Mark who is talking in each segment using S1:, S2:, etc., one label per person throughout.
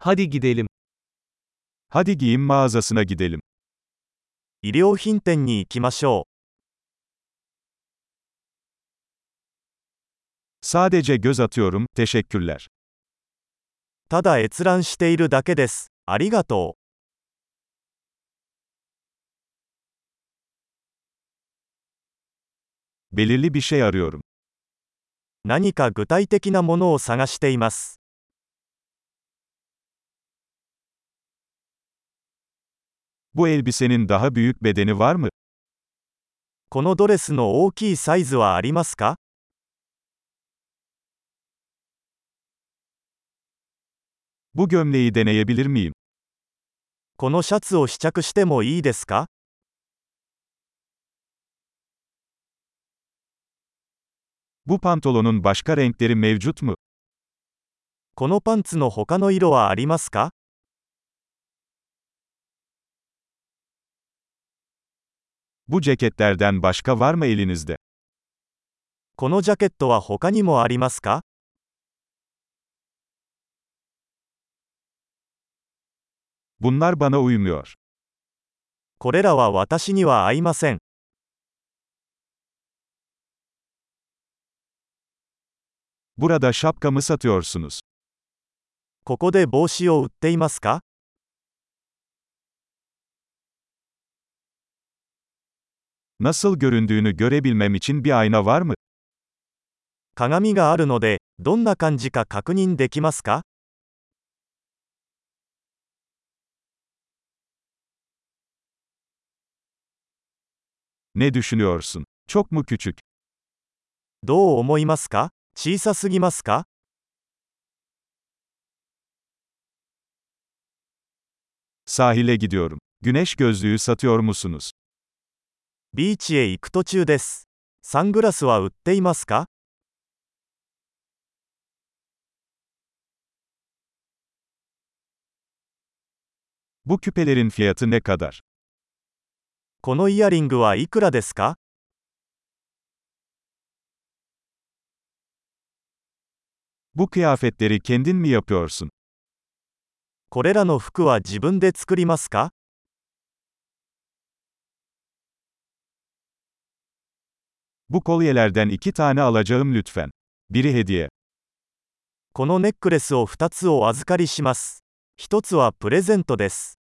S1: Hadi gidelim.
S2: Hadi giyim mağazasına gidelim.
S3: 衣料品店に行きましょ
S2: Sadece göz atıyorum, teşekkürler.
S3: う。ただ閲覧しているだけです。ありがとう。
S2: Belirli bir şey arıyorum.
S3: 何か具体的なものを探しています。
S2: Bu elbisenin daha büyük bedeni var mı?
S3: このドレスの大きいサイズはありますか
S2: Bu gömleği deneyebilir miyim?
S3: このシャツを試着してもいいですか
S2: Bu pantolonun başka renkleri mevcut mu?
S3: このパンツの他の色はありますか
S2: Bu ceketlerden başka var mı elinizde?
S3: このジャケットは他にもありますか
S2: Bunlar bana uymuyor.
S3: これらは私には合いません。
S2: Burada şapkamı satıyorsunuz.
S3: ここで帽子を売っていますか
S2: Nasıl göründüğünü görebilmem için bir ayna var mı?
S3: 鏡があるので、どんな感じか確認できますか
S2: Ne düşünüyorsun? Çok mu küçük?
S3: どう思いますか小さすぎますか
S2: Sahile gidiyorum. Güneş gözlüğü satıyor musunuz?
S3: ビーチへ行く途中です。サングラスは売っていますか
S2: Bu küpelerin fiyatı ne kadar?
S3: このイヤリングはいくらですか
S2: Bu kıyafetleri kendin mi yapıyorsun?
S3: これらの服は自分で作りますか
S2: Bu kolyelerden iki tane alacağım lütfen. Biri hediye.
S3: このネックレスを2つお預かりします。1つはプレゼントです。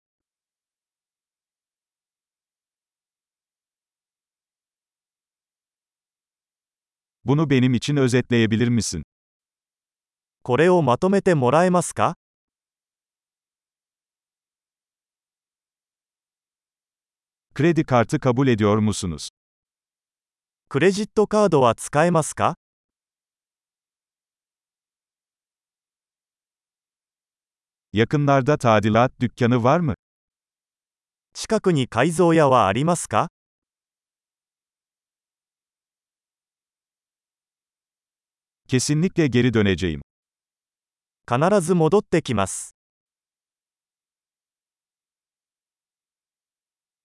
S2: Bunu benim için özetleyebilir misin?
S3: これをまとめてもらえますか
S2: Kredi kartı kabul ediyor musunuz?
S3: クレジットカードは使えますか
S2: Yakınlarda tadilat dükkanı var mı?
S3: 近くに改造屋はありますか
S2: Kesinlikle geri döneceğim.
S3: 必ず戻ってきます。